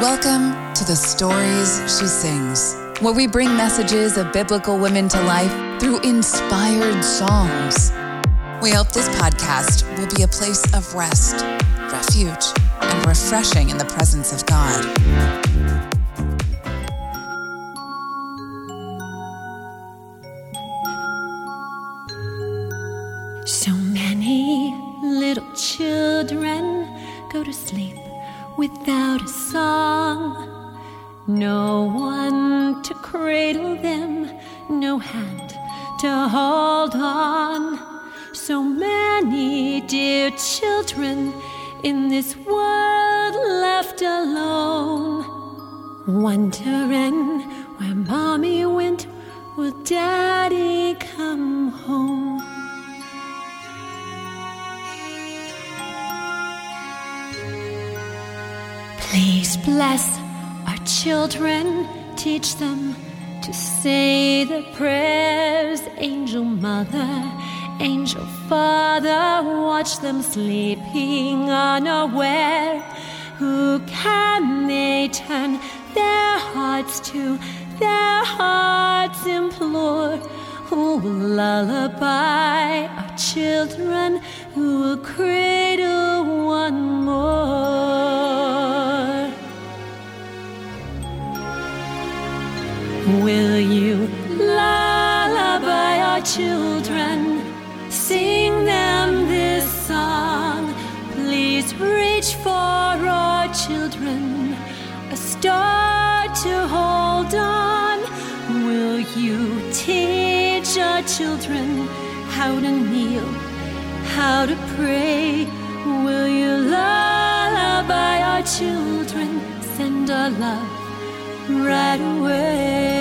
Welcome to the Stories She Sings, where we bring messages of biblical women to life through inspired songs. We hope this podcast will be a place of rest, refuge, and refreshing in the presence of God. So many little children go to sleep without a song. No one to cradle them, no hand to hold on. So many dear children in this world left alone, wondering where mommy went. Will daddy come home? Please bless children, teach them to say the prayers. Angel Mother, Angel Father, watch them sleeping unaware. Who can they turn their hearts to? Their hearts implore. Who will lullaby our children? Who will cradle one more? Will you lullaby our children? Sing them this song. Please reach for our children, a star to hold on. Will you teach our children how to kneel, how to pray? Will you lullaby our children? Send our love right away.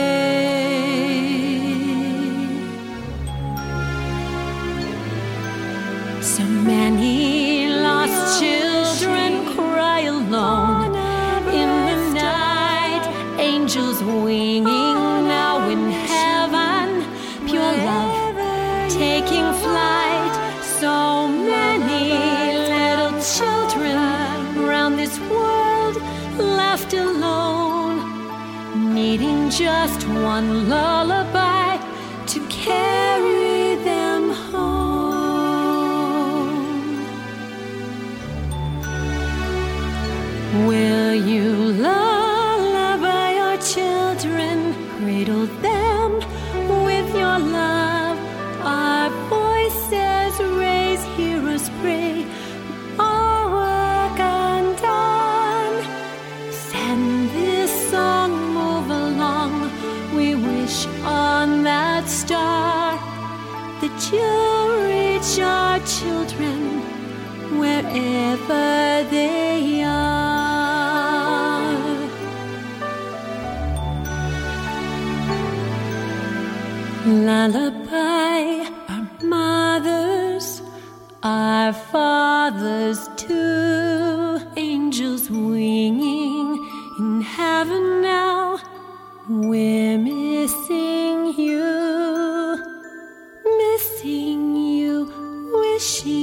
Just one lullaby Lullaby our mothers, our fathers too. Angels winging in heaven now. We're missing you, missing you, wishing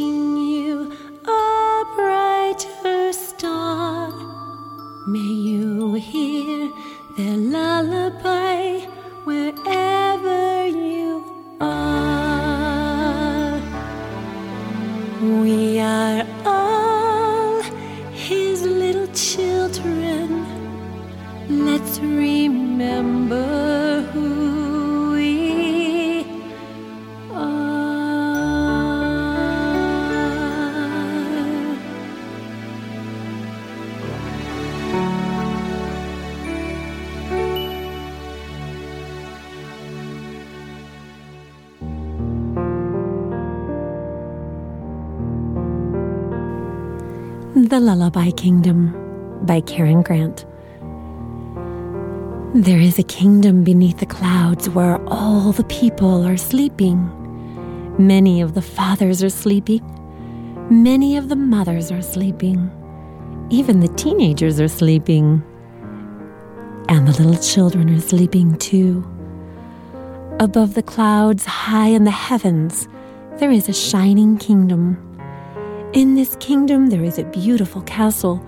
The Lullaby Kingdom by Karyn Grant. There is a kingdom beneath the clouds where all the people are sleeping. Many of the fathers are sleeping. Many of the mothers are sleeping. Even the teenagers are sleeping. And the little children are sleeping too. Above the clouds, high in the heavens, there is a shining kingdom. In this kingdom, there is a beautiful castle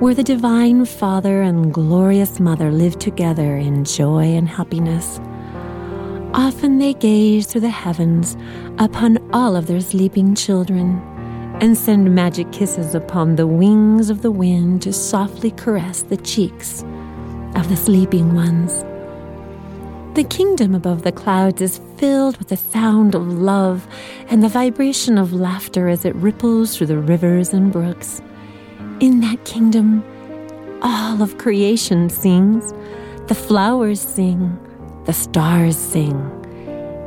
where the Divine Father and glorious Mother live together in joy and happiness. Often they gaze through the heavens upon all of their sleeping children and send magic kisses upon the wings of the wind to softly caress the cheeks of the sleeping ones. The kingdom above the clouds is filled with the sound of love and the vibration of laughter as it ripples through the rivers and brooks. In that kingdom, all of creation sings. The flowers sing, the stars sing.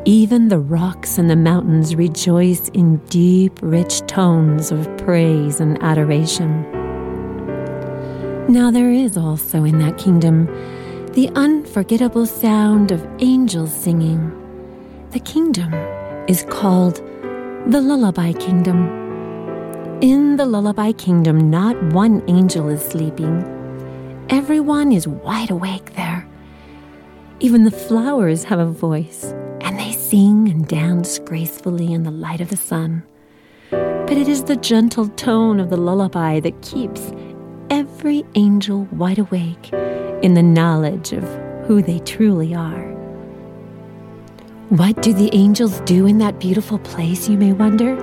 Even the rocks and the mountains rejoice in deep, rich tones of praise and adoration. Now, there is also in that kingdom the unforgettable sound of angels singing. The kingdom is called the Lullaby Kingdom. In the Lullaby Kingdom, not one angel is sleeping. Everyone is wide awake there. Even the flowers have a voice, and they sing and dance gracefully in the light of the sun. But it is the gentle tone of the lullaby that keeps every angel wide awake in the knowledge of who they truly are. What do the angels do in that beautiful place, you may wonder?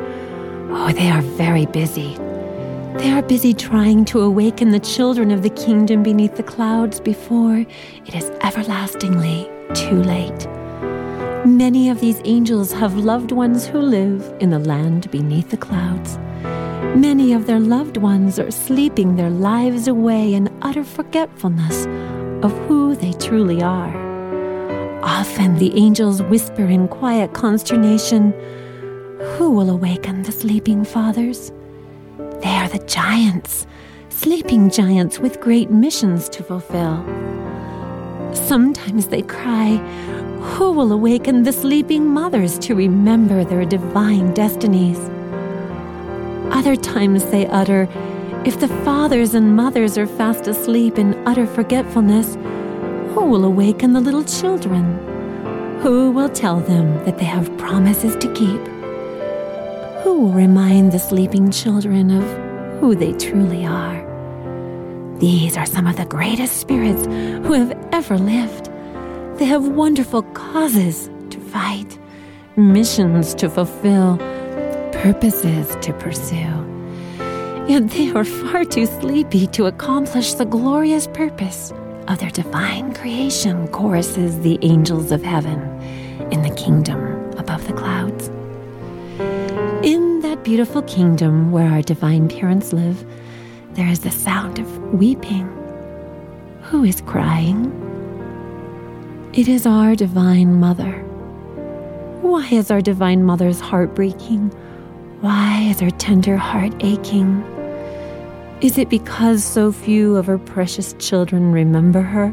Oh, they are very busy. They are busy trying to awaken the children of the kingdom beneath the clouds before it is everlastingly too late. Many of these angels have loved ones who live in the land beneath the clouds. Many of their loved ones are sleeping their lives away in utter forgetfulness of who they truly are. Often the angels whisper in quiet consternation, Who will awaken the sleeping fathers? They are the giants, sleeping giants with great missions to fulfill. Sometimes they cry, Who will awaken the sleeping mothers to remember their divine destinies? Other times they utter, If the fathers and mothers are fast asleep in utter forgetfulness, who will awaken the little children? Who will tell them that they have promises to keep? Who will remind the sleeping children of who they truly are? These are some of the greatest spirits who have ever lived. They have wonderful causes to fight, missions to fulfill, purposes to pursue. Yet they are far too sleepy to accomplish the glorious purpose of their divine creation, choruses the angels of heaven in the kingdom above the clouds. In that beautiful kingdom where our divine parents live, there is the sound of weeping. Who is crying? It is our divine mother. Why is our divine mother's heart breaking? Why is her tender heart aching? Is it because so few of her precious children remember her?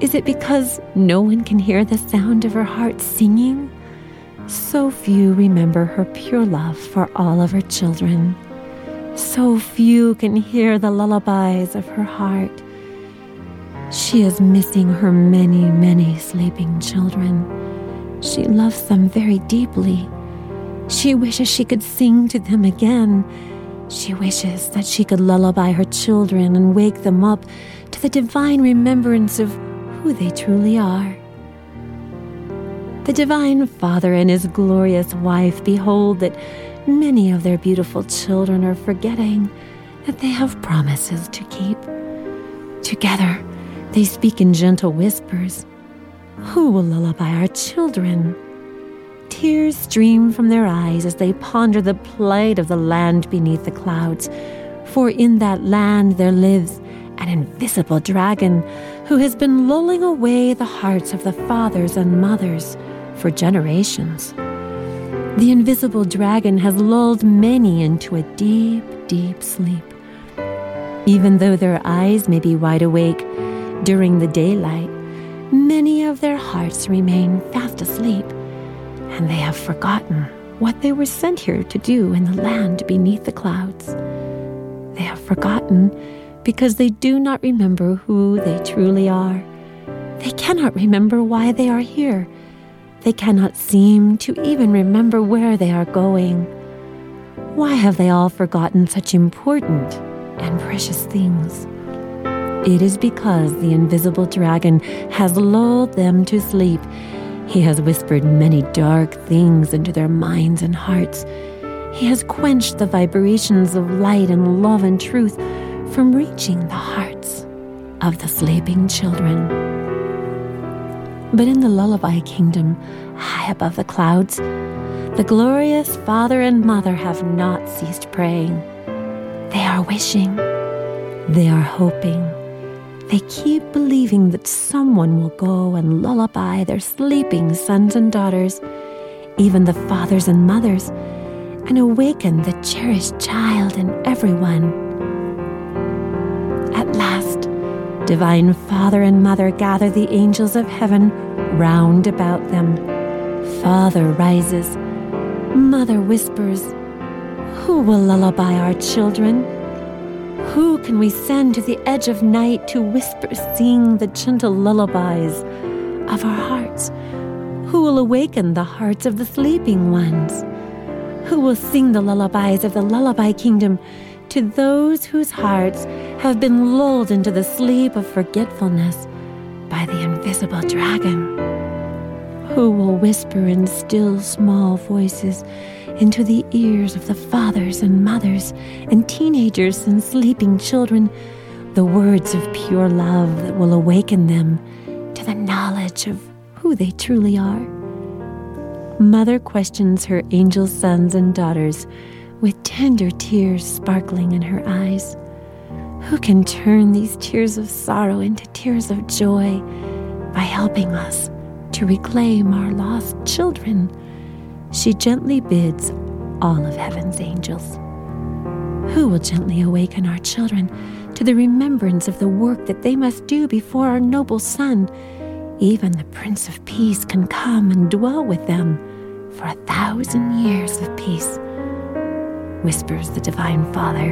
Is it because no one can hear the sound of her heart singing? So few remember her pure love for all of her children. So few can hear the lullabies of her heart. She is missing her many, many sleeping children. She loves them very deeply. She wishes she could sing to them again. She wishes that she could lullaby her children and wake them up to the divine remembrance of who they truly are. The Divine Father and His glorious wife behold that many of their beautiful children are forgetting that they have promises to keep. Together, they speak in gentle whispers. Who will lullaby our children? Tears stream from their eyes as they ponder the plight of the land beneath the clouds. For in that land there lives an invisible dragon who has been lulling away the hearts of the fathers and mothers for generations. The invisible dragon has lulled many into a deep, deep sleep. Even though their eyes may be wide awake during the daylight, many of their hearts remain fast asleep, and they have forgotten what they were sent here to do in the land beneath the clouds. They have forgotten because they do not remember who they truly are. They cannot remember why they are here they cannot seem to even remember where they are going. Why have they all forgotten such important and precious things. It is because the invisible dragon has lulled them to sleep. He has whispered many dark things into their minds and hearts. He has quenched the vibrations of light and love and truth from reaching the hearts of the sleeping children. But in the lullaby kingdom, high above the clouds, the glorious father and mother have not ceased praying. They are wishing, they are hoping, they keep believing that someone will go and lullaby their sleeping sons and daughters, even the fathers and mothers, and awaken the cherished child in everyone. At last, Divine Father and Mother gather the angels of heaven round about them. Father rises Mother whispers, Who will lullaby our children? Who can we send to the edge of night to whisper, sing the gentle lullabies of our hearts? Who will awaken the hearts of the sleeping ones? Who will sing the lullabies of the lullaby kingdom to those whose hearts have been lulled into the sleep of forgetfulness by the invisible dragon? who will whisper in still small voices into the ears of the fathers and mothers and teenagers and sleeping children the words of pure love that will awaken them to the knowledge of who they truly are. Mother questions her angel sons and daughters with tender tears sparkling in her eyes. Who can turn these tears of sorrow into tears of joy by helping us? to reclaim our lost children, she gently bids all of heaven's angels. Who will gently awaken our children to the remembrance of the work that they must do before our noble Son, even the Prince of Peace, can come and dwell with them for a thousand years of peace? Whispers the Divine Father.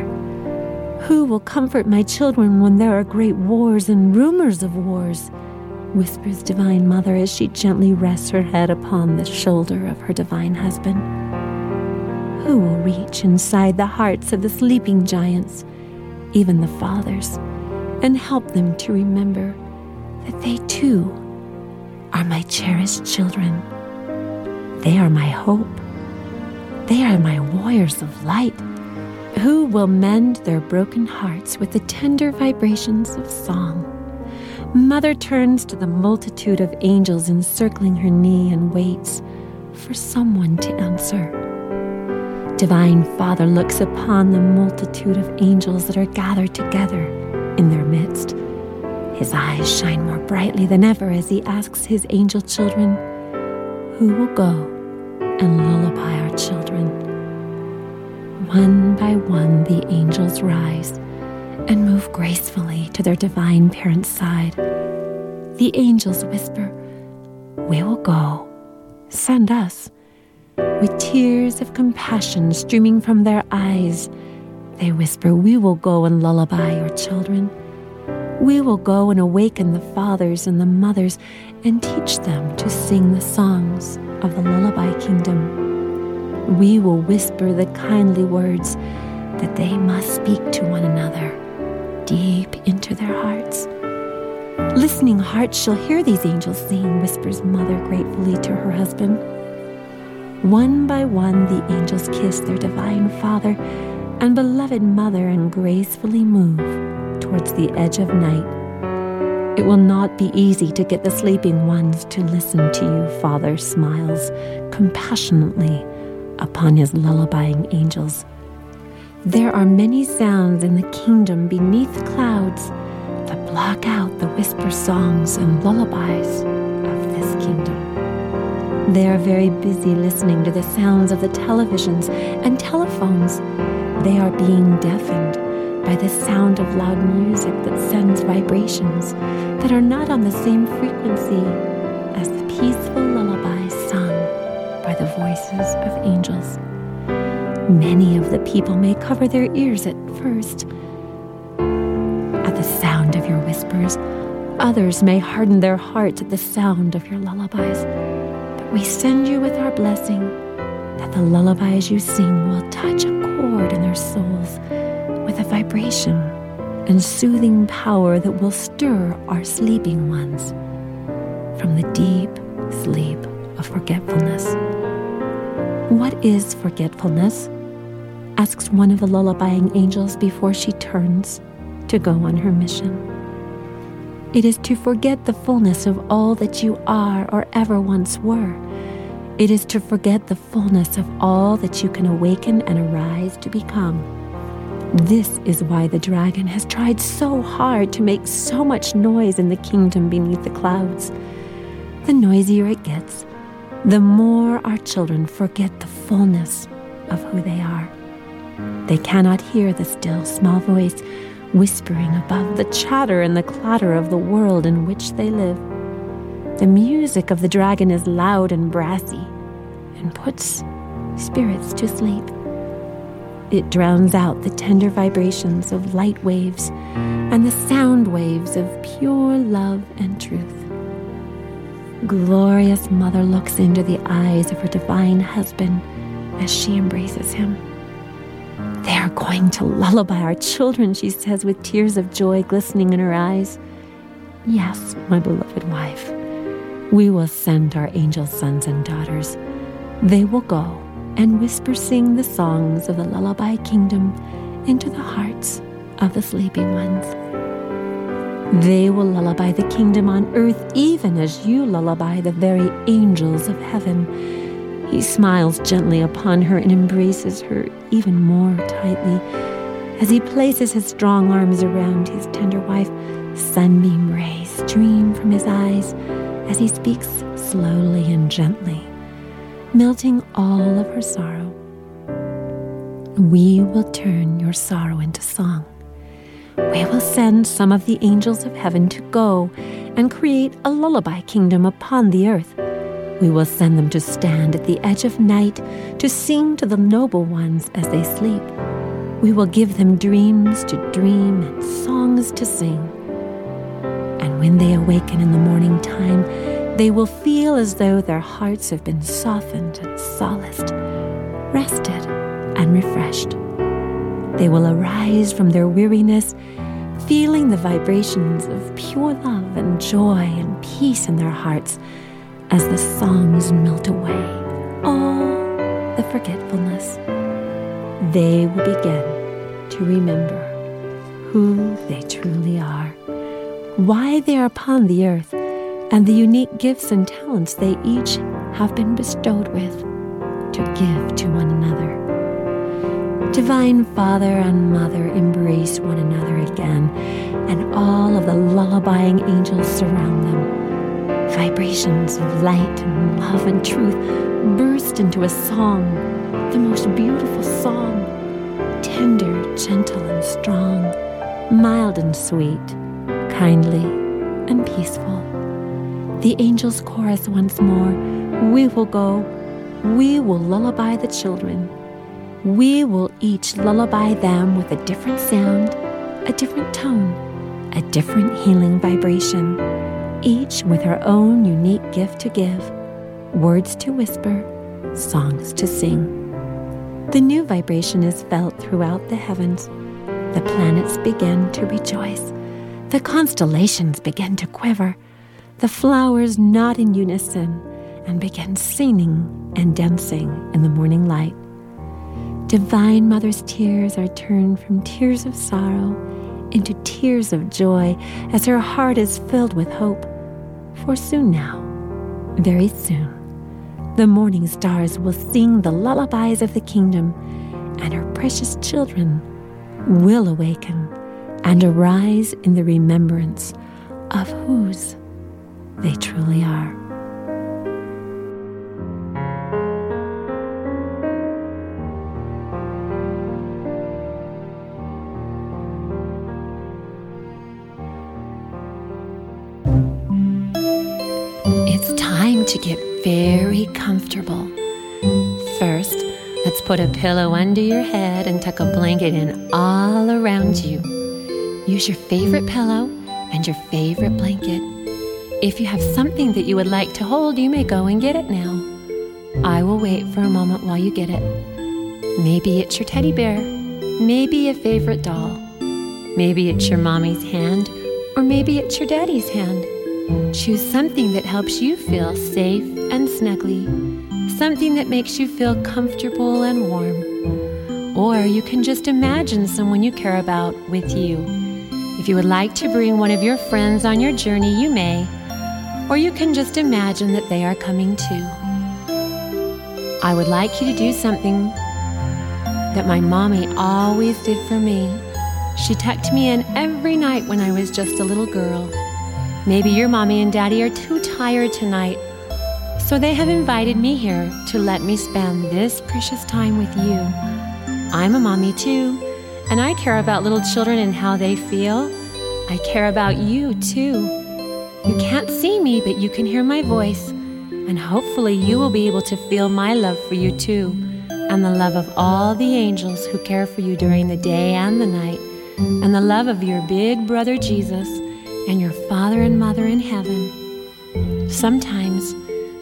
Who will comfort my children when there are great wars and rumors of wars? Whispers Divine Mother as she gently rests her head upon the shoulder of her divine husband. Who will reach inside the hearts of the sleeping giants, even the fathers, and help them to remember that they too are my cherished children? They are my hope. They are my warriors of light who will mend their broken hearts with the tender vibrations of song. Mother turns to the multitude of angels encircling her knee and waits for someone to answer. Divine Father looks upon the multitude of angels that are gathered together in their midst. His eyes shine more brightly than ever as he asks his angel children, Who will go and lullaby our children? One by one, the angels rise and move gracefully to their divine parent's side. The angels whisper, We will go. Send us. With tears of compassion streaming from their eyes, they whisper, We will go and lullaby your children. We will go and awaken the fathers and the mothers and teach them to sing the songs of the lullaby kingdom. We will whisper the kindly words that they must speak to one another deep into their hearts. Listening hearts shall hear these angels sing, whispers Mother gratefully to her husband. One by one, the angels kiss their divine Father and beloved Mother and gracefully move towards the edge of night. It will not be easy to get the sleeping ones to listen to you, Father smiles compassionately upon his lullabying angels. There are many sounds in the kingdom beneath the clouds that block out the whisper songs and lullabies of this kingdom. They are very busy listening to the sounds of the televisions and telephones. They are being deafened by the sound of loud music that sends vibrations that are not on the same frequency as the peaceful lullabies sung by the voices of angels. Many of the people may cover their ears at first at the sound of your whispers. Others may harden their hearts at the sound of your lullabies. But we send you with our blessing that the lullabies you sing will touch a chord in their souls with a vibration and soothing power that will stir our sleeping ones from the deep sleep of forgetfulness. What is forgetfulness? Asks one of the lullabying angels before she turns to go on her mission. It is to forget the fullness of all that you are or ever once were. It is to forget the fullness of all that you can awaken and arise to become. This is why the dragon has tried so hard to make so much noise in the kingdom beneath the clouds. The noisier it gets, the more our children forget the fullness of who they are. They cannot hear the still small voice whispering above the chatter and the clatter of the world in which they live. The music of the dragon is loud and brassy and puts spirits to sleep. It drowns out the tender vibrations of light waves and the sound waves of pure love and truth. Glorious Mother looks into the eyes of her divine husband as she embraces him. They are going to lullaby our children, she says with tears of joy glistening in her eyes. Yes, my beloved wife, we will send our angel sons and daughters. They will go and whisper sing the songs of the lullaby kingdom into the hearts of the sleeping ones. They will lullaby the kingdom on earth even as you lullaby the very angels of heaven he smiles gently upon her and embraces her even more tightly. As he places his strong arms around his tender wife, sunbeam rays stream from his eyes as he speaks slowly and gently, melting all of her sorrow. We will turn your sorrow into song. We will send some of the angels of heaven to go and create a lullaby kingdom upon the earth we will send them to stand at the edge of night to sing to the noble ones as they sleep. We will give them dreams to dream and songs to sing. And when they awaken in the morning time, they will feel as though their hearts have been softened and solaced, rested and refreshed. They will arise from their weariness, feeling the vibrations of pure love and joy and peace in their hearts as the songs melt away. All the forgetfulness, they will begin to remember who they truly are, why they are upon the earth, and the unique gifts and talents they each have been bestowed with to give to one another. Divine Father and Mother embrace one another again, and all of the lullabying angels surround them vibrations of light and love and truth burst into a song, the most beautiful song, tender, gentle, and strong, mild and sweet, kindly and peaceful. The angels chorus once more We will go, we will lullaby the children. We will each lullaby them with a different sound, a different tone, a different healing vibration each with her own unique gift to give, words to whisper, songs to sing. The new vibration is felt throughout the heavens. The planets begin to rejoice. The constellations begin to quiver. The flowers nod in unison and begin singing and dancing in the morning light. Divine Mother's tears are turned from tears of sorrow into tears of joy as her heart is filled with hope. For soon now, very soon, the morning stars will sing the lullabies of the kingdom, and her precious children will awaken and arise in the remembrance of whose they truly are. Put a pillow under your head and tuck a blanket in all around you. Use your favorite pillow and your favorite blanket. If you have something that you would like to hold, you may go and get it now. I will wait for a moment while you get it. Maybe it's your teddy bear. Maybe a favorite doll. Maybe it's your mommy's hand, or maybe it's your daddy's hand. Choose something that helps you feel safe and snuggly, something that makes you feel comfortable and warm. Or you can just imagine someone you care about with you. If you would like to bring one of your friends on your journey, you may, or you can just imagine that they are coming too. I would like you to do something that my mommy always did for me. She tucked me in every night when I was just a little girl. Maybe your mommy and daddy are too tired tonight, so they have invited me here to let me spend this precious time with you. I'm a mommy too, and I care about little children and how they feel. I care about you too. You can't see me, but you can hear my voice, and hopefully you will be able to feel my love for you too, and the love of all the angels who care for you during the day and the night, and the love of your big brother Jesus and your father and mother in heaven. Sometimes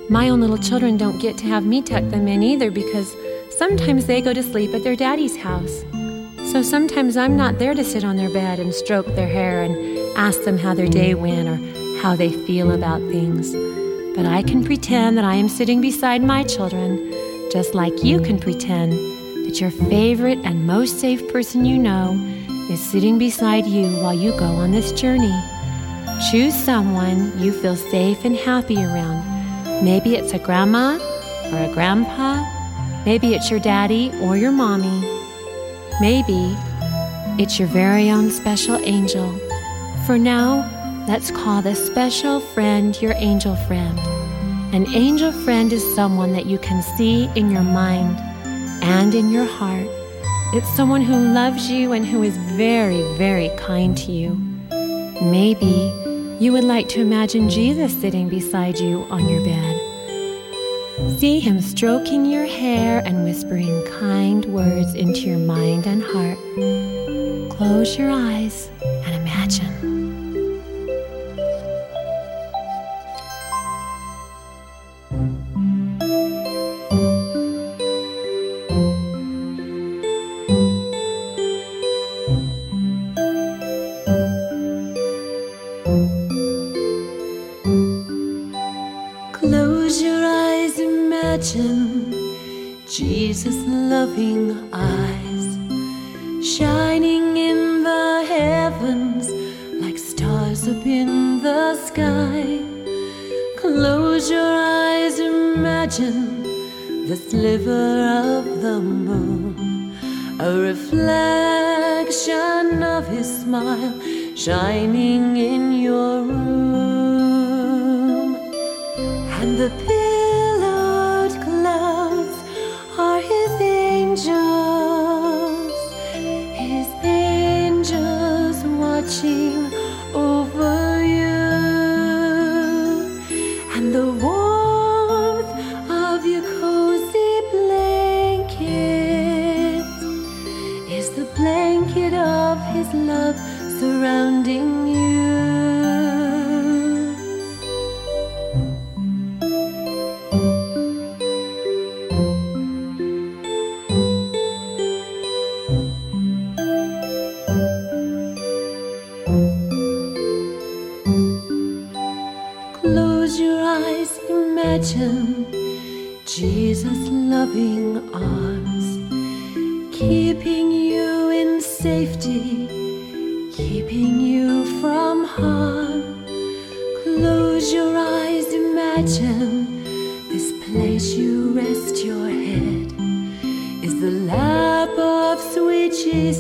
my own little children don't get to have me tuck them in either because sometimes they go to sleep at their daddy's house. So sometimes I'm not there to sit on their bed and stroke their hair and ask them how their day went or how they feel about things. But I can pretend that I am sitting beside my children, just like you can pretend that your favorite and most safe person you know is sitting beside you while you go on this journey. Choose someone you feel safe and happy around. Maybe it's a grandma or a grandpa. Maybe it's your daddy or your mommy. Maybe it's your very own special angel. For now, let's call this special friend your angel friend. An angel friend is someone that you can see in your mind and in your heart. It's someone who loves you and who is very, very kind to you. Maybe you would like to imagine Jesus sitting beside you on your bed. See him stroking your hair and whispering kind words into your mind and heart. Close your eyes and imagine. shining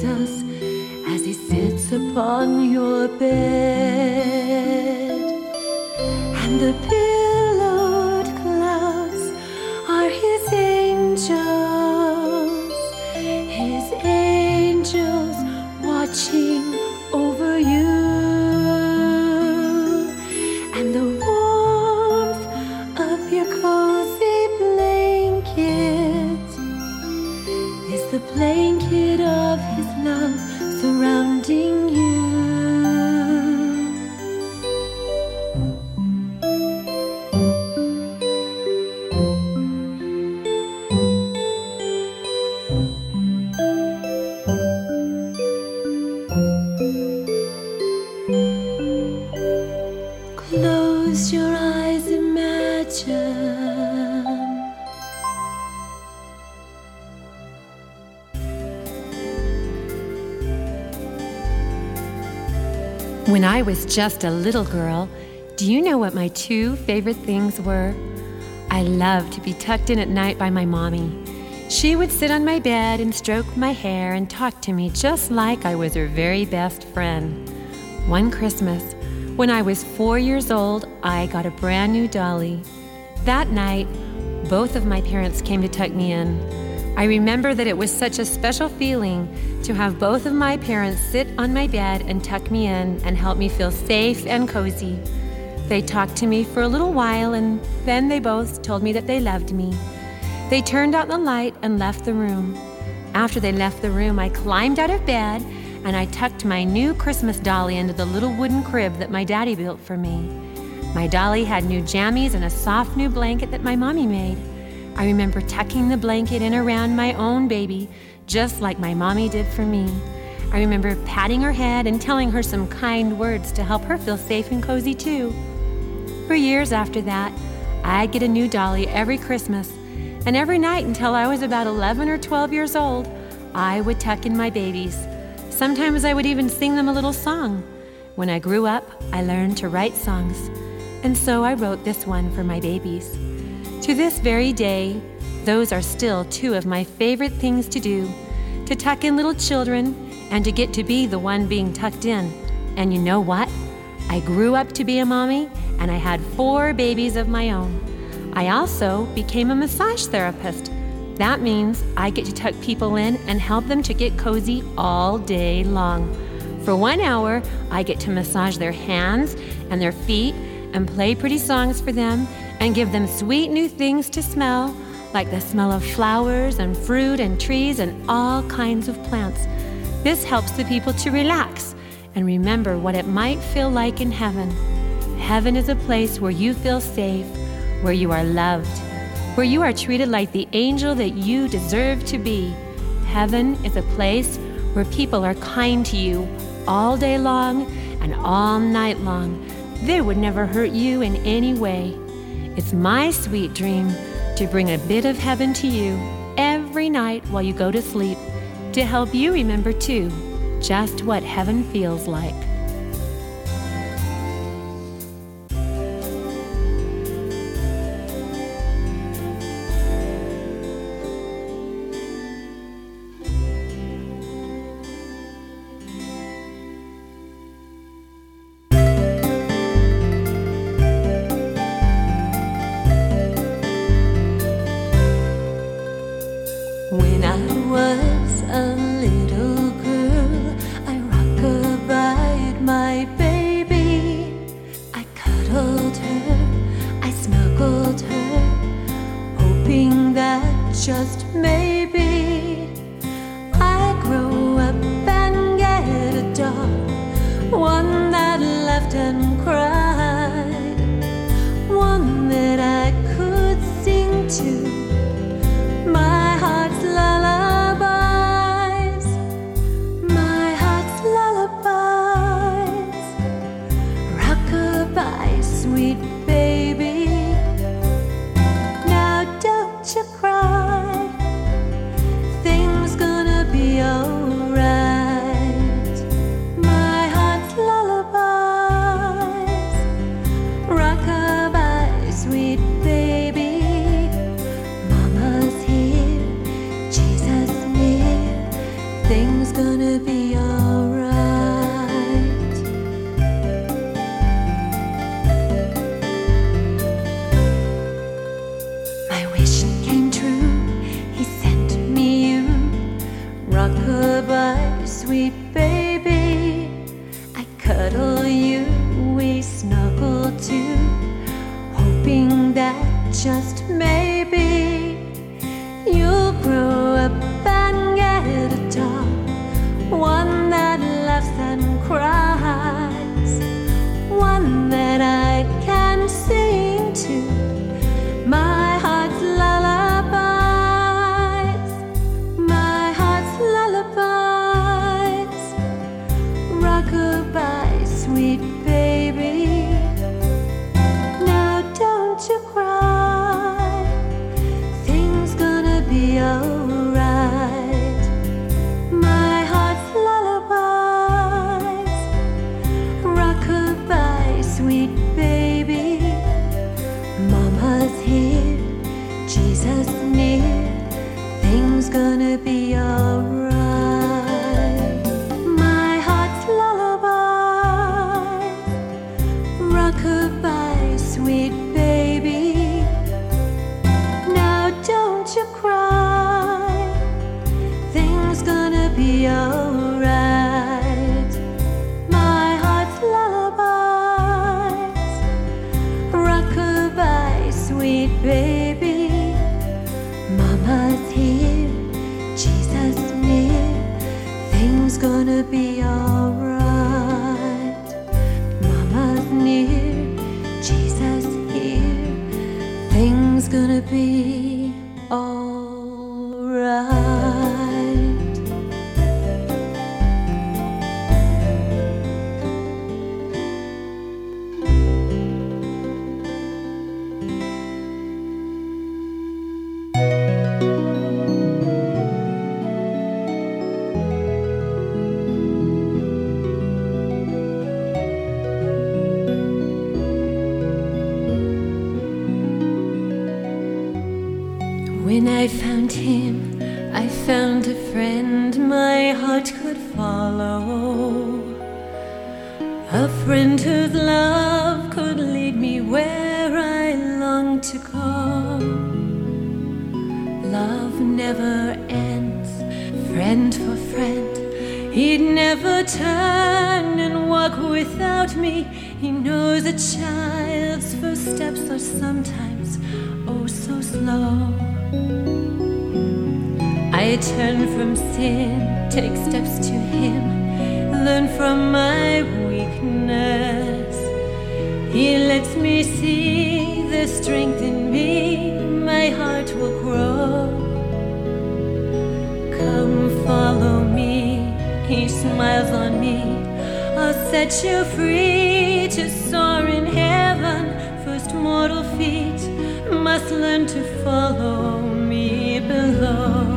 Jesus as he sits upon your bed. And the just a little girl, do you know what my two favorite things were? I loved to be tucked in at night by my mommy. She would sit on my bed and stroke my hair and talk to me just like I was her very best friend. One Christmas, when I was four years old, I got a brand new dolly. That night, both of my parents came to tuck me in. I remember that it was such a special feeling to have both of my parents sit on my bed and tuck me in and help me feel safe and cozy. They talked to me for a little while and then they both told me that they loved me. They turned out the light and left the room. After they left the room, I climbed out of bed and I tucked my new Christmas dolly into the little wooden crib that my daddy built for me. My dolly had new jammies and a soft new blanket that my mommy made. I remember tucking the blanket in around my own baby, just like my mommy did for me. I remember patting her head and telling her some kind words to help her feel safe and cozy too. For years after that, I'd get a new dolly every Christmas, and every night until I was about 11 or 12 years old, I would tuck in my babies. Sometimes I would even sing them a little song. When I grew up, I learned to write songs, and so I wrote this one for my babies. To this very day, those are still two of my favorite things to do to tuck in little children and to get to be the one being tucked in. And you know what? I grew up to be a mommy and I had four babies of my own. I also became a massage therapist. That means I get to tuck people in and help them to get cozy all day long. For one hour, I get to massage their hands and their feet and play pretty songs for them and give them sweet new things to smell, like the smell of flowers and fruit and trees and all kinds of plants. This helps the people to relax and remember what it might feel like in heaven. Heaven is a place where you feel safe, where you are loved, where you are treated like the angel that you deserve to be. Heaven is a place where people are kind to you all day long and all night long. They would never hurt you in any way. It's my sweet dream to bring a bit of heaven to you every night while you go to sleep to help you remember too just what heaven feels like. my heart could follow. A friend whose love could lead me where I long to go. Love never ends, friend for friend. He'd never turn and walk without me. He knows a child's first steps are sometimes oh so slow. I turn from sin, take steps to Him, learn from my weakness. He lets me see the strength in me, my heart will grow. Come follow me, He smiles on me, I'll set you free to soar in heaven. First mortal feet must learn to follow me below.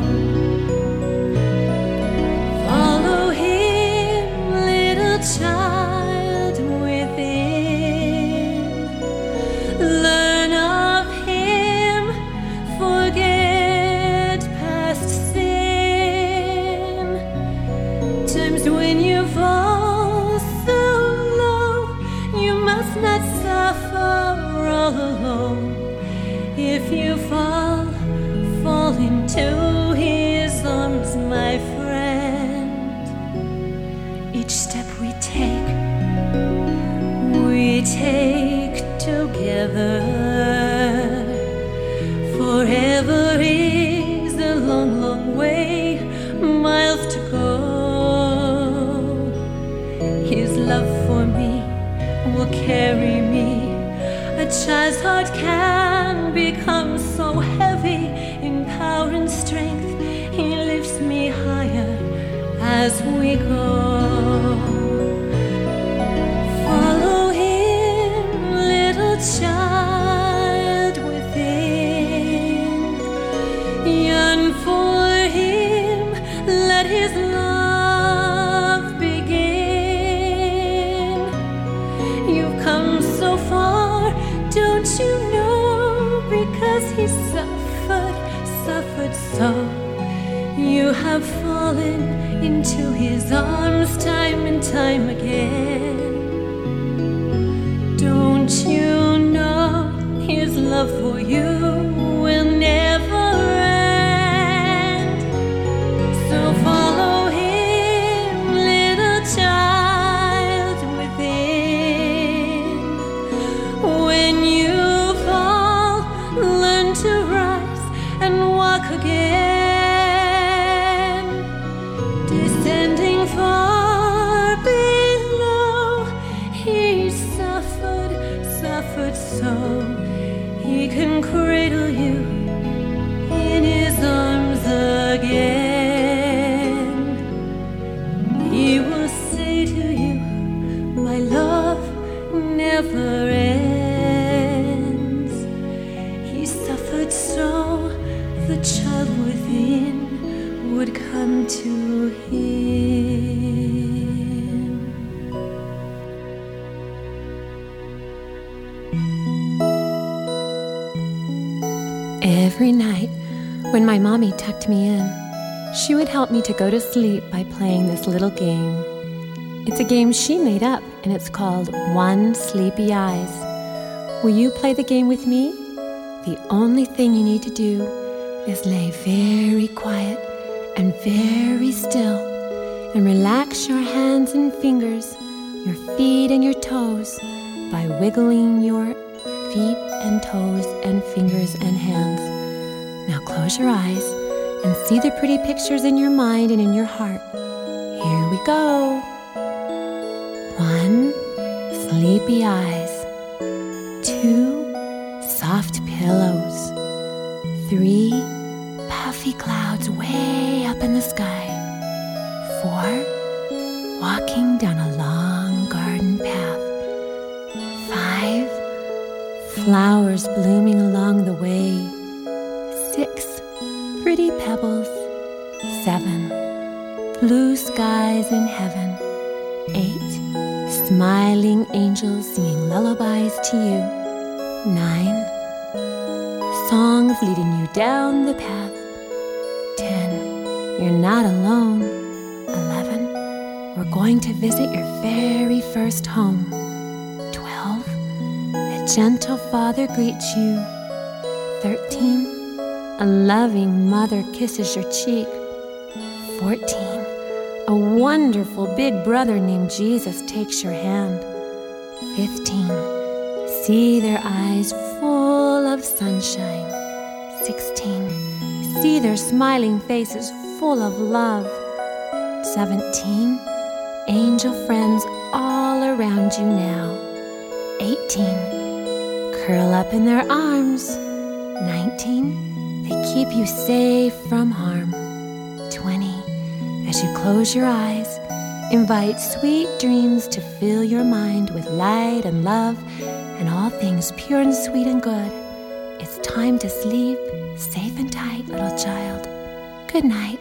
A child's heart can become so heavy in power and strength. He lifts me higher as we go. fallen into his arms time and time again. Don't you know his love for you? Mommy tucked me in, she would help me to go to sleep by playing this little game. It's a game she made up, and it's called One Sleepy Eyes. Will you play the game with me? The only thing you need to do is lay very quiet and very still and relax your hands and fingers, your feet and your toes by wiggling your feet and toes and fingers and hands. Now close your eyes and see the pretty pictures in your mind and in your heart. Here we go. One, sleepy eyes. Two, soft pillows. Three, puffy clouds way up in the sky. Four, walking down a long garden path. Five, flowers blooming along the way pretty pebbles, seven. Blue skies in heaven, eight. Smiling angels singing lullabies to you, nine. Songs leading you down the path, ten. You're not alone, eleven. We're going to visit your very first home, twelve. A gentle father greets you, thirteen a loving mother kisses your cheek. 14. A wonderful big brother named Jesus takes your hand. 15. See their eyes full of sunshine. 16. See their smiling faces full of love. 17. Angel friends all around you now. 18. Curl up in their arms. 19 they keep you safe from harm. 20. As you close your eyes, invite sweet dreams to fill your mind with light and love and all things pure and sweet and good. It's time to sleep, safe and tight, little child. Good night.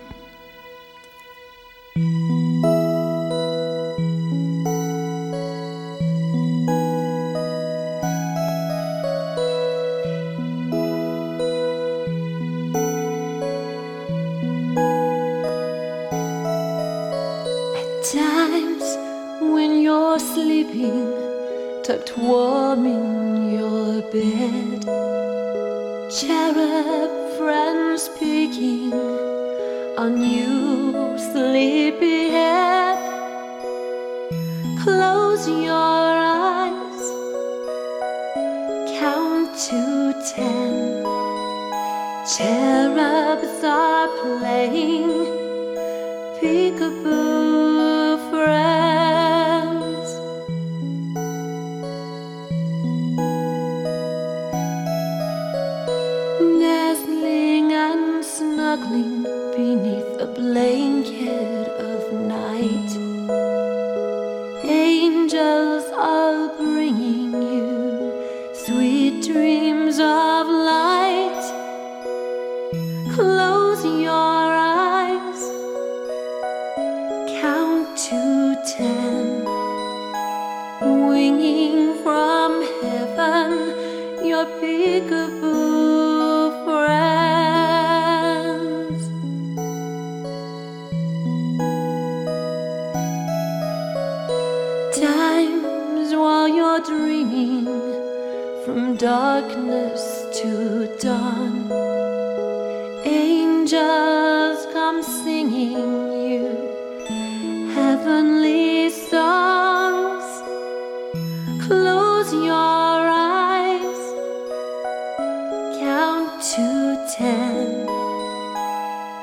Dreaming from darkness to dawn. Angels come singing you heavenly songs. Close your eyes, count to ten.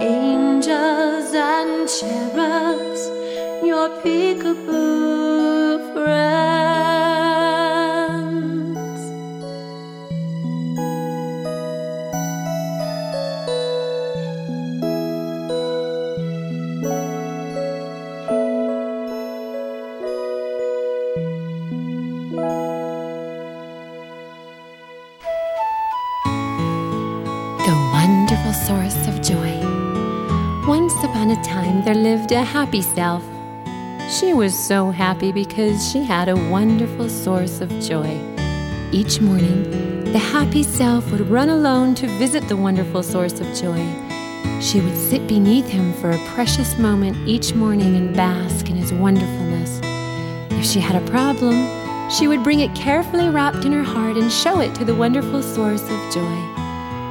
Angels and cherubs, your peekaboo lived a happy self. She was so happy because she had a wonderful source of joy. Each morning, The happy self would run alone to visit the wonderful source of joy. She would sit beneath him for a precious moment each morning and bask in his wonderfulness. If she had a problem, she would bring it carefully wrapped in her heart and show it to the wonderful source of joy.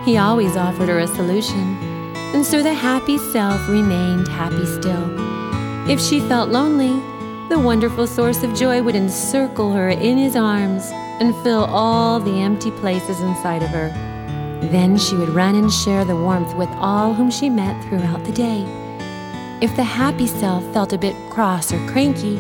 He always offered her a solution, and so the happy self remained happy still. If she felt lonely, the wonderful source of joy would encircle her in his arms and fill all the empty places inside of her. Then she would run and share the warmth with all whom she met throughout the day. If the happy self felt a bit cross or cranky,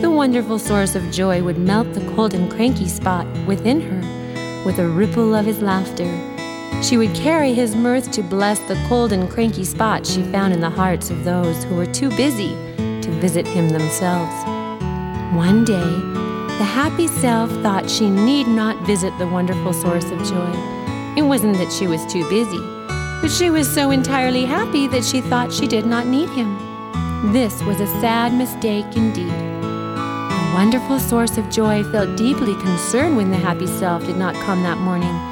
the wonderful source of joy would melt the cold and cranky spot within her with a ripple of his laughter. She would carry his mirth to bless the cold and cranky spot she found in the hearts of those who were too busy to visit him themselves. One day, the happy self thought she need not visit the wonderful source of joy. It wasn't that she was too busy, but she was so entirely happy that she thought she did not need him. This was a sad mistake indeed. The wonderful source of joy felt deeply concerned when the happy self did not come that morning.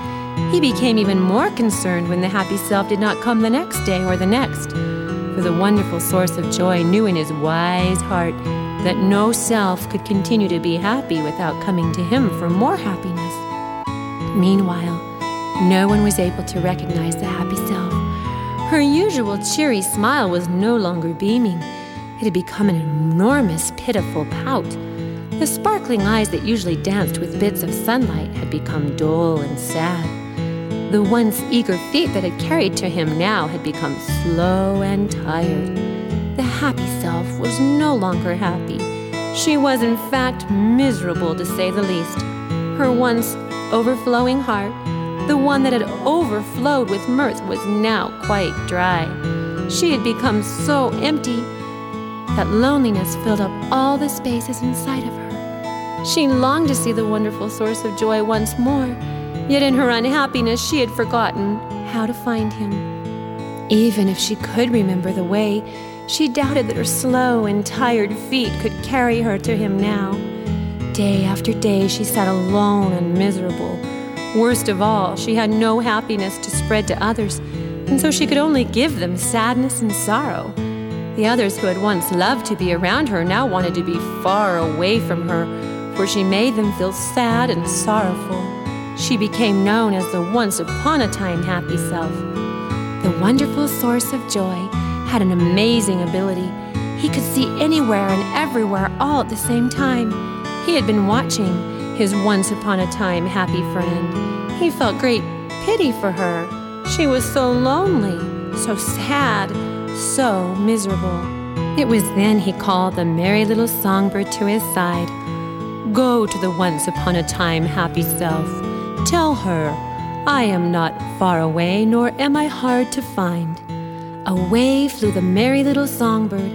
He became even more concerned when the happy self did not come the next day or the next. For the wonderful source of joy knew in his wise heart that no self could continue to be happy without coming to him for more happiness. Meanwhile, no one was able to recognize the happy self. Her usual cheery smile was no longer beaming. It had become an enormous, pitiful pout. The sparkling eyes that usually danced with bits of sunlight had become dull and sad. The once eager feet that had carried to him now had become slow and tired. The happy self was no longer happy. She was, in fact, miserable to say the least. Her once overflowing heart, the one that had overflowed with mirth, was now quite dry. She had become so empty that loneliness filled up all the spaces inside of her. She longed to see the wonderful source of joy once more, yet in her unhappiness she had forgotten how to find him. Even if she could remember the way, she doubted that her slow and tired feet could carry her to him now. Day after day she sat alone and miserable. Worst of all, she had no happiness to spread to others, and so she could only give them sadness and sorrow. The others who had once loved to be around her now wanted to be far away from her for she made them feel sad and sorrowful. She became known as the once upon a time happy self. The wonderful source of joy had an amazing ability. He could see anywhere and everywhere all at the same time. He had been watching his once upon a time happy friend. He felt great pity for her. She was so lonely, so sad, so miserable. It was then he called the merry little songbird to his side. Go to the once upon a time happy self. Tell her, I am not far away, nor am I hard to find. Away flew the merry little songbird,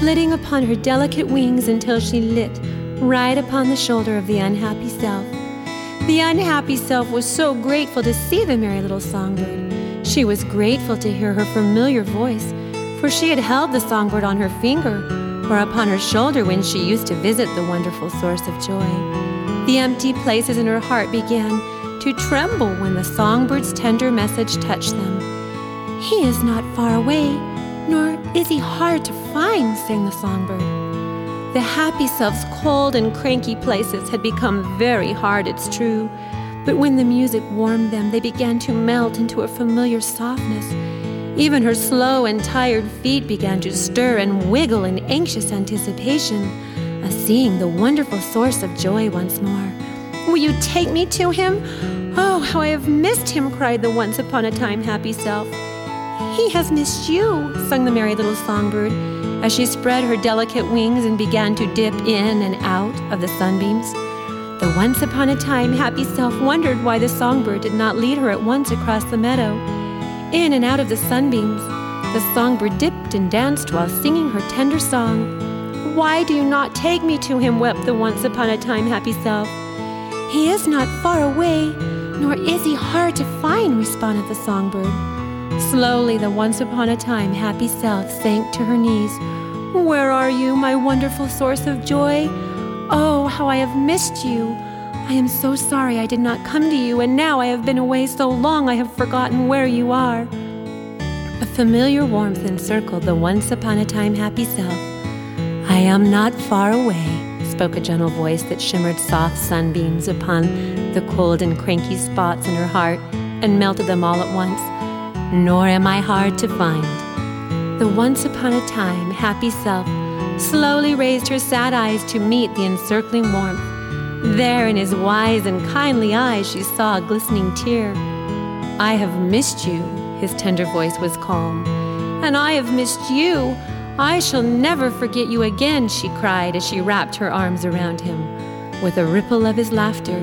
flitting upon her delicate wings until she lit right upon the shoulder of the unhappy self. The unhappy self was so grateful to see the merry little songbird. She was grateful to hear her familiar voice, for she had held the songbird on her finger or upon her shoulder when she used to visit the wonderful source of joy. The empty places in her heart began to tremble when the songbird's tender message touched them. He is not far away, nor is he hard to find, sang the songbird. The happy self's cold and cranky places had become very hard, it's true, but when the music warmed them, they began to melt into a familiar softness even her slow and tired feet began to stir and wiggle in anxious anticipation of seeing the wonderful source of joy once more. Will you take me to him? Oh, how I have missed him, cried the once upon a time happy self. He has missed you, sung the merry little songbird as she spread her delicate wings and began to dip in and out of the sunbeams. The once upon a time happy self wondered why the songbird did not lead her at once across the meadow. In and out of the sunbeams, the songbird dipped and danced while singing her tender song. Why do you not take me to him? wept the once upon a time happy self. He is not far away, nor is he hard to find, responded the songbird. Slowly, the once upon a time happy self sank to her knees. Where are you, my wonderful source of joy? Oh, how I have missed you! I am so sorry I did not come to you, and now I have been away so long I have forgotten where you are. A familiar warmth encircled the once upon a time happy self. I am not far away, spoke a gentle voice that shimmered soft sunbeams upon the cold and cranky spots in her heart and melted them all at once. Nor am I hard to find. The once upon a time happy self slowly raised her sad eyes to meet the encircling warmth. There in his wise and kindly eyes she saw a glistening tear. I have missed you, his tender voice was calm. And I have missed you. I shall never forget you again, she cried as she wrapped her arms around him. With a ripple of his laughter,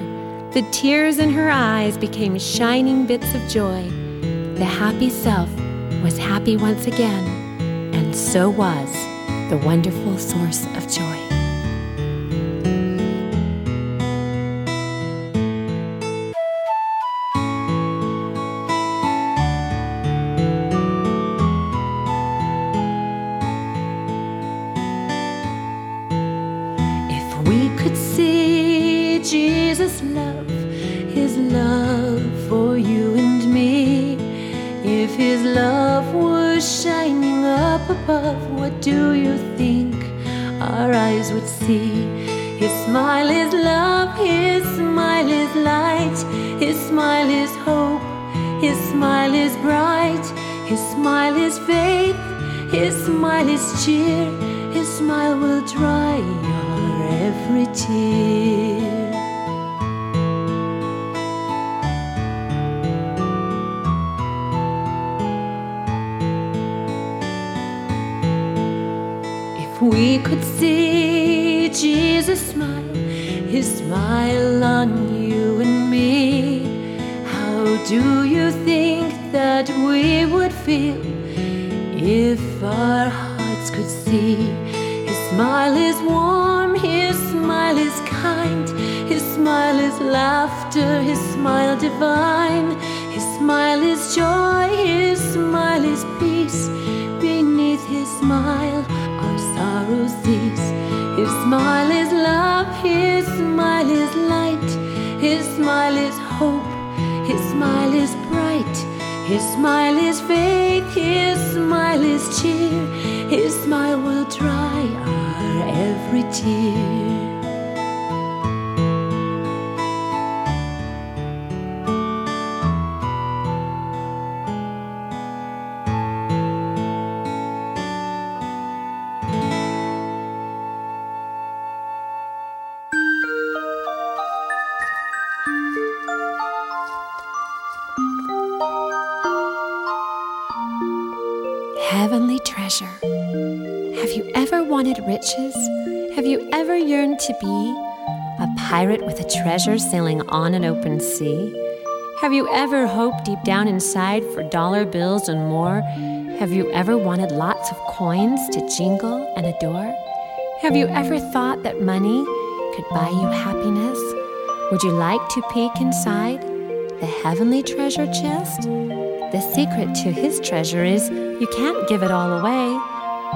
the tears in her eyes became shining bits of joy. The happy self was happy once again, and so was the wonderful source of joy. Do you think our eyes would see? His smile is love, his smile is light, his smile is hope, his smile is bright, his smile is faith, his smile is cheer, his smile will dry your every tear. We could see Jesus smile, his smile on you and me, how do you think that we would feel if our hearts could see? His smile is warm, his smile is kind, his smile is laughter, his smile divine, his smile is joy, his smile is peace. Beneath his smile, sorrow cease. His smile is love, his smile is light, his smile is hope, his smile is bright, his smile is faith, his smile is cheer, his smile will dry our every tear. Riches? Have you ever yearned to be a pirate with a treasure sailing on an open sea? Have you ever hoped deep down inside for dollar bills and more? Have you ever wanted lots of coins to jingle and adore? Have you ever thought that money could buy you happiness? Would you like to peek inside the heavenly treasure chest? The secret to his treasure is you can't give it all away.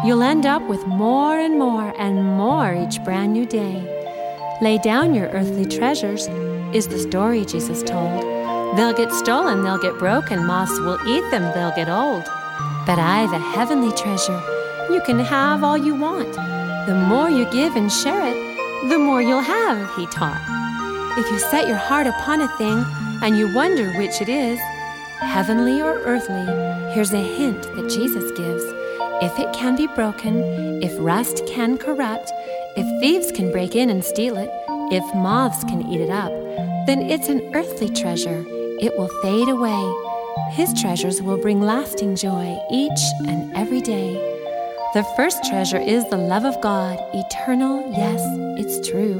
You'll end up with more and more and more each brand new day. Lay down your earthly treasures, is the story Jesus told. They'll get stolen, they'll get broken, moths will eat them, they'll get old. But I, the heavenly treasure, you can have all you want. The more you give and share it, the more you'll have, he taught. If you set your heart upon a thing and you wonder which it is, heavenly or earthly, here's a hint that Jesus gives. If it can be broken, if rust can corrupt, if thieves can break in and steal it, if moths can eat it up, then it's an earthly treasure. It will fade away. His treasures will bring lasting joy each and every day. The first treasure is the love of God, eternal, yes, it's true.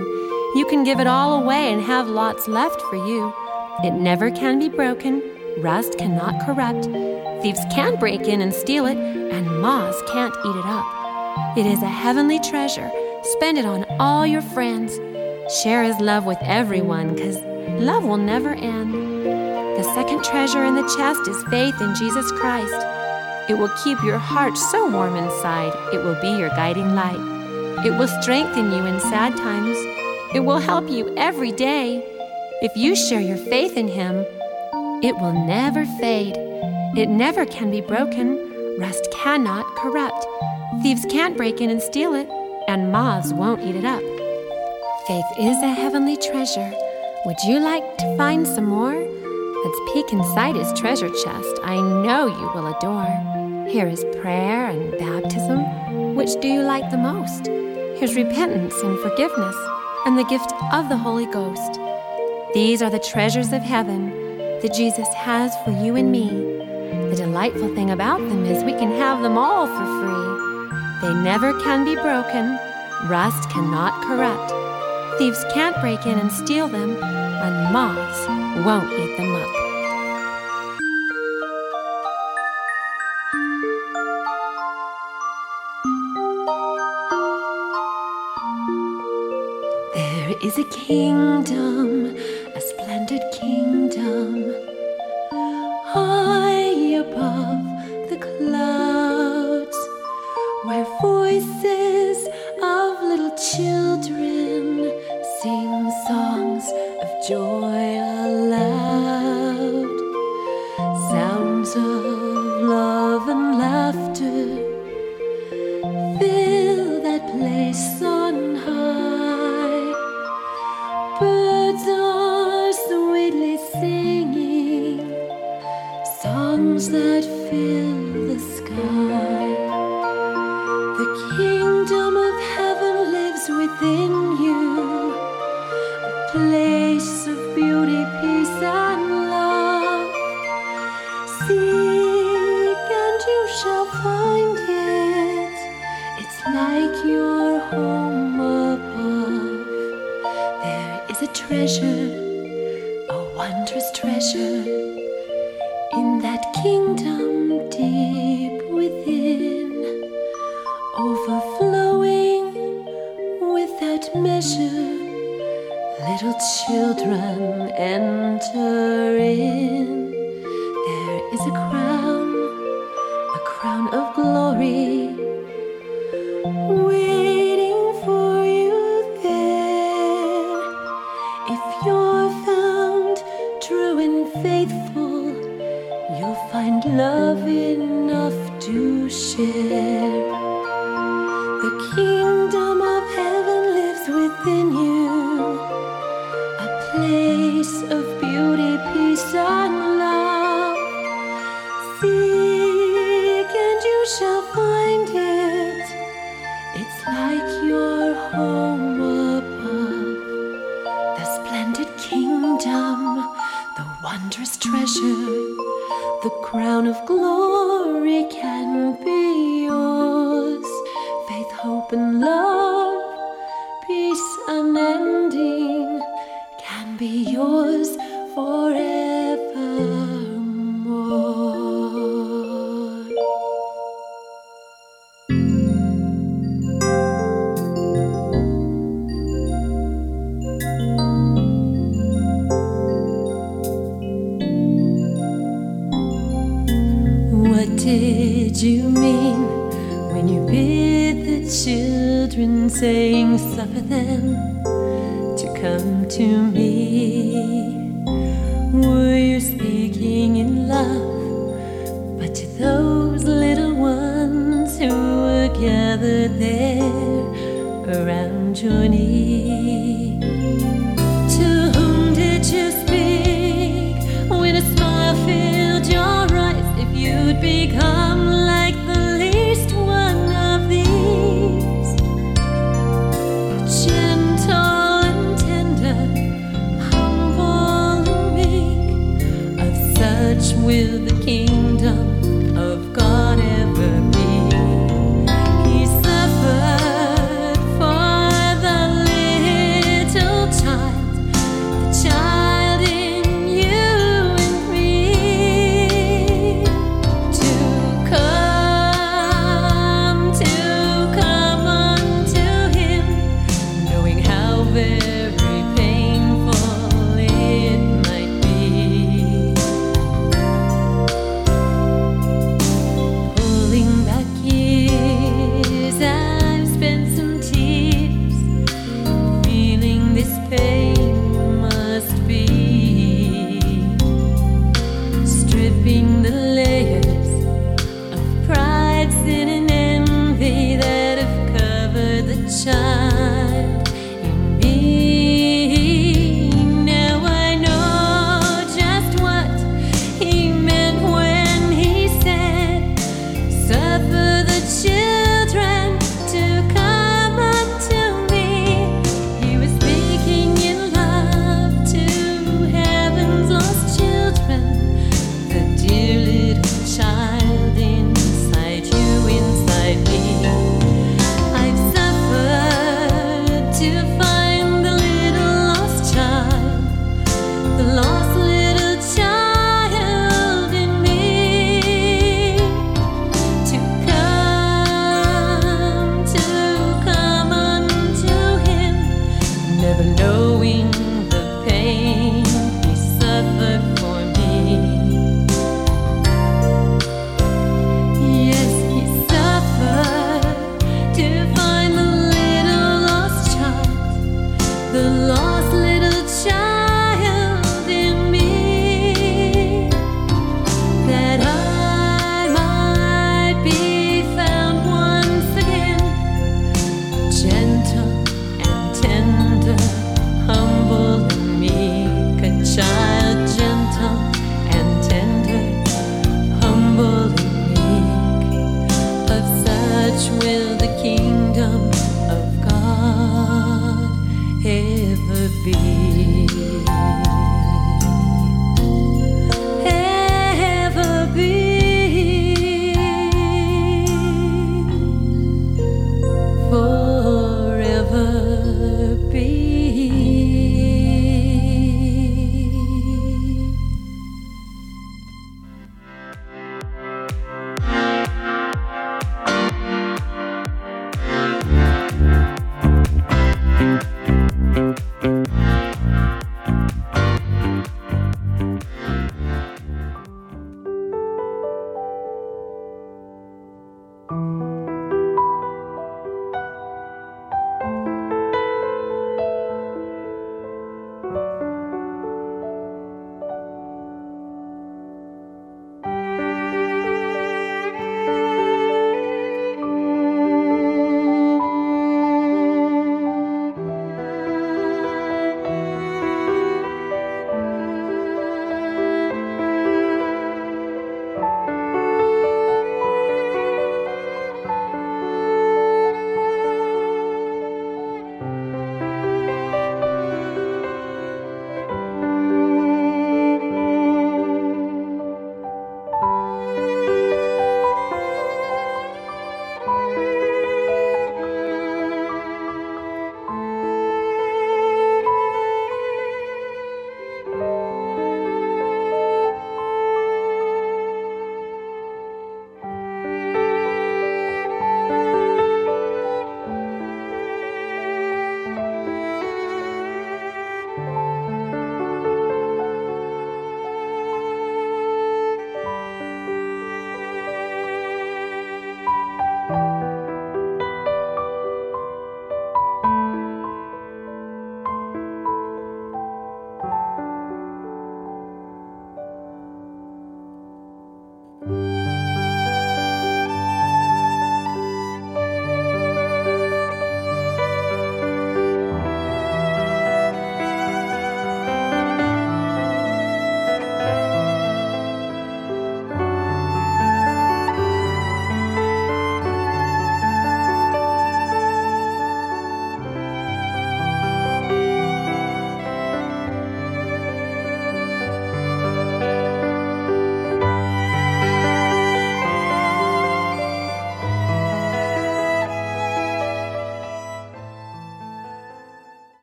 You can give it all away and have lots left for you. It never can be broken, Rust cannot corrupt, thieves can't break in and steal it, and moths can't eat it up. It is a heavenly treasure. Spend it on all your friends. Share his love with everyone, because love will never end. The second treasure in the chest is faith in Jesus Christ. It will keep your heart so warm inside, it will be your guiding light. It will strengthen you in sad times. It will help you every day. If you share your faith in Him, it will never fade. It never can be broken. Rust cannot corrupt. Thieves can't break in and steal it, and moths won't eat it up. Faith is a heavenly treasure. Would you like to find some more? Let's peek inside his treasure chest. I know you will adore. Here is prayer and baptism. Which do you like the most? Here's repentance and forgiveness, and the gift of the Holy Ghost. These are the treasures of heaven that Jesus has for you and me. The delightful thing about them is we can have them all for free. They never can be broken, rust cannot corrupt. Thieves can't break in and steal them, and moths won't eat them up. There is a kingdom, is a treasure, a wondrous treasure, in that kingdom deep within, overflowing without measure. Little children enter in. Around your knee?